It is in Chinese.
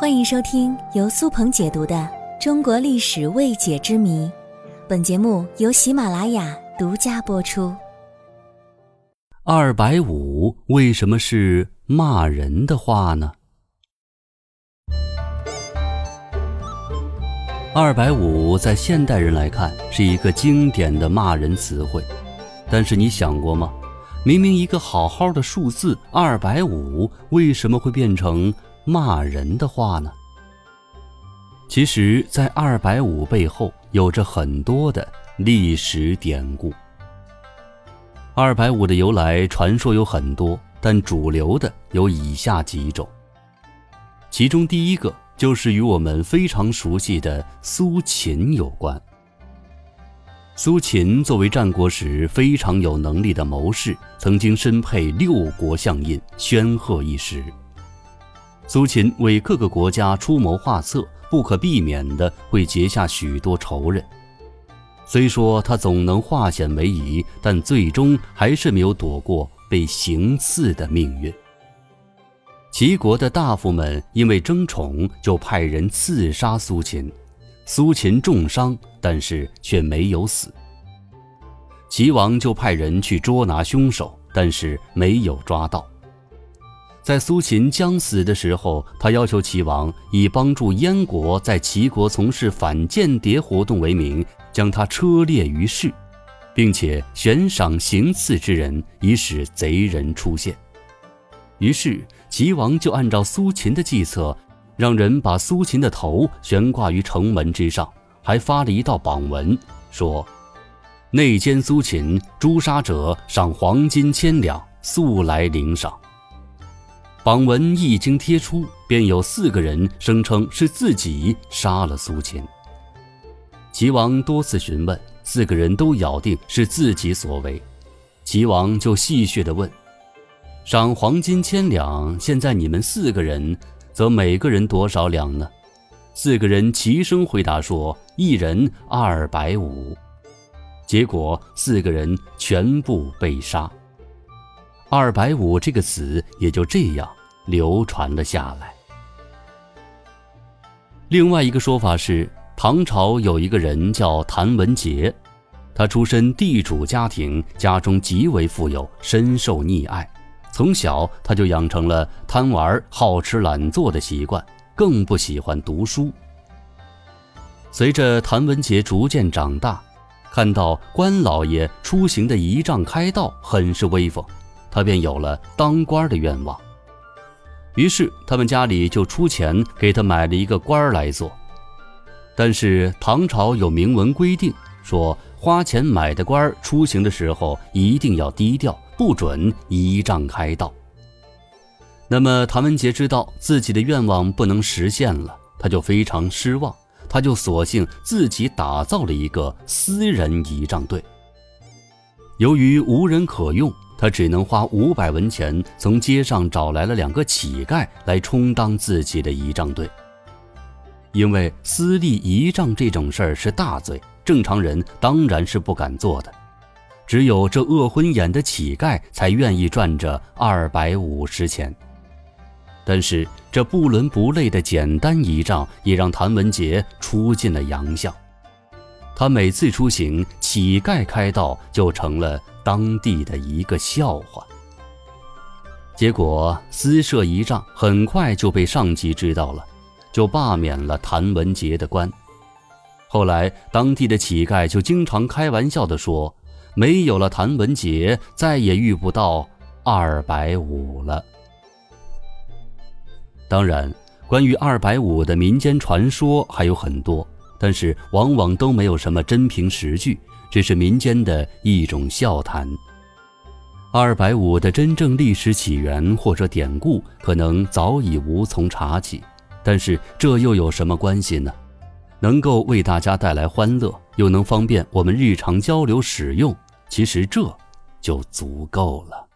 欢迎收听由苏鹏解读的《中国历史未解之谜》，本节目由喜马拉雅独家播出。二百五为什么是骂人的话呢？二百五在现代人来看是一个经典的骂人词汇，但是你想过吗？明明一个好好的数字二百五，为什么会变成？骂人的话呢？其实，在二百五背后有着很多的历史典故。二百五的由来传说有很多，但主流的有以下几种。其中第一个就是与我们非常熟悉的苏秦有关。苏秦作为战国时非常有能力的谋士，曾经身佩六国相印，煊赫一时。苏秦为各个国家出谋划策，不可避免的会结下许多仇人。虽说他总能化险为夷，但最终还是没有躲过被行刺的命运。齐国的大夫们因为争宠，就派人刺杀苏秦。苏秦重伤，但是却没有死。齐王就派人去捉拿凶手，但是没有抓到。在苏秦将死的时候，他要求齐王以帮助燕国在齐国从事反间谍活动为名，将他车裂于市，并且悬赏行刺之人，以使贼人出现。于是齐王就按照苏秦的计策，让人把苏秦的头悬挂于城门之上，还发了一道榜文，说：“内奸苏秦，诛杀者赏黄金千两，速来领赏。”榜文一经贴出，便有四个人声称是自己杀了苏秦。齐王多次询问，四个人都咬定是自己所为。齐王就戏谑地问：“赏黄金千两，现在你们四个人，则每个人多少两呢？”四个人齐声回答说：“一人二百五。”结果四个人全部被杀。二百五这个词也就这样流传了下来。另外一个说法是，唐朝有一个人叫谭文杰，他出身地主家庭，家中极为富有，深受溺爱。从小他就养成了贪玩、好吃懒做的习惯，更不喜欢读书。随着谭文杰逐渐长大，看到关老爷出行的仪仗开道，很是威风。他便有了当官的愿望，于是他们家里就出钱给他买了一个官来做。但是唐朝有明文规定，说花钱买的官出行的时候一定要低调，不准仪仗开道。那么谭文杰知道自己的愿望不能实现了，他就非常失望，他就索性自己打造了一个私人仪仗队。由于无人可用。他只能花五百文钱从街上找来了两个乞丐来充当自己的仪仗队。因为私立仪仗这种事儿是大罪，正常人当然是不敢做的。只有这饿昏眼的乞丐才愿意赚这二百五十钱。但是这不伦不类的简单仪仗也让谭文杰出尽了洋相。他每次出行，乞丐开道就成了。当地的一个笑话。结果私设仪仗很快就被上级知道了，就罢免了谭文杰的官。后来当地的乞丐就经常开玩笑地说：“没有了谭文杰，再也遇不到二百五了。”当然，关于二百五的民间传说还有很多，但是往往都没有什么真凭实据。只是民间的一种笑谈。二百五的真正历史起源或者典故，可能早已无从查起，但是这又有什么关系呢？能够为大家带来欢乐，又能方便我们日常交流使用，其实这就足够了。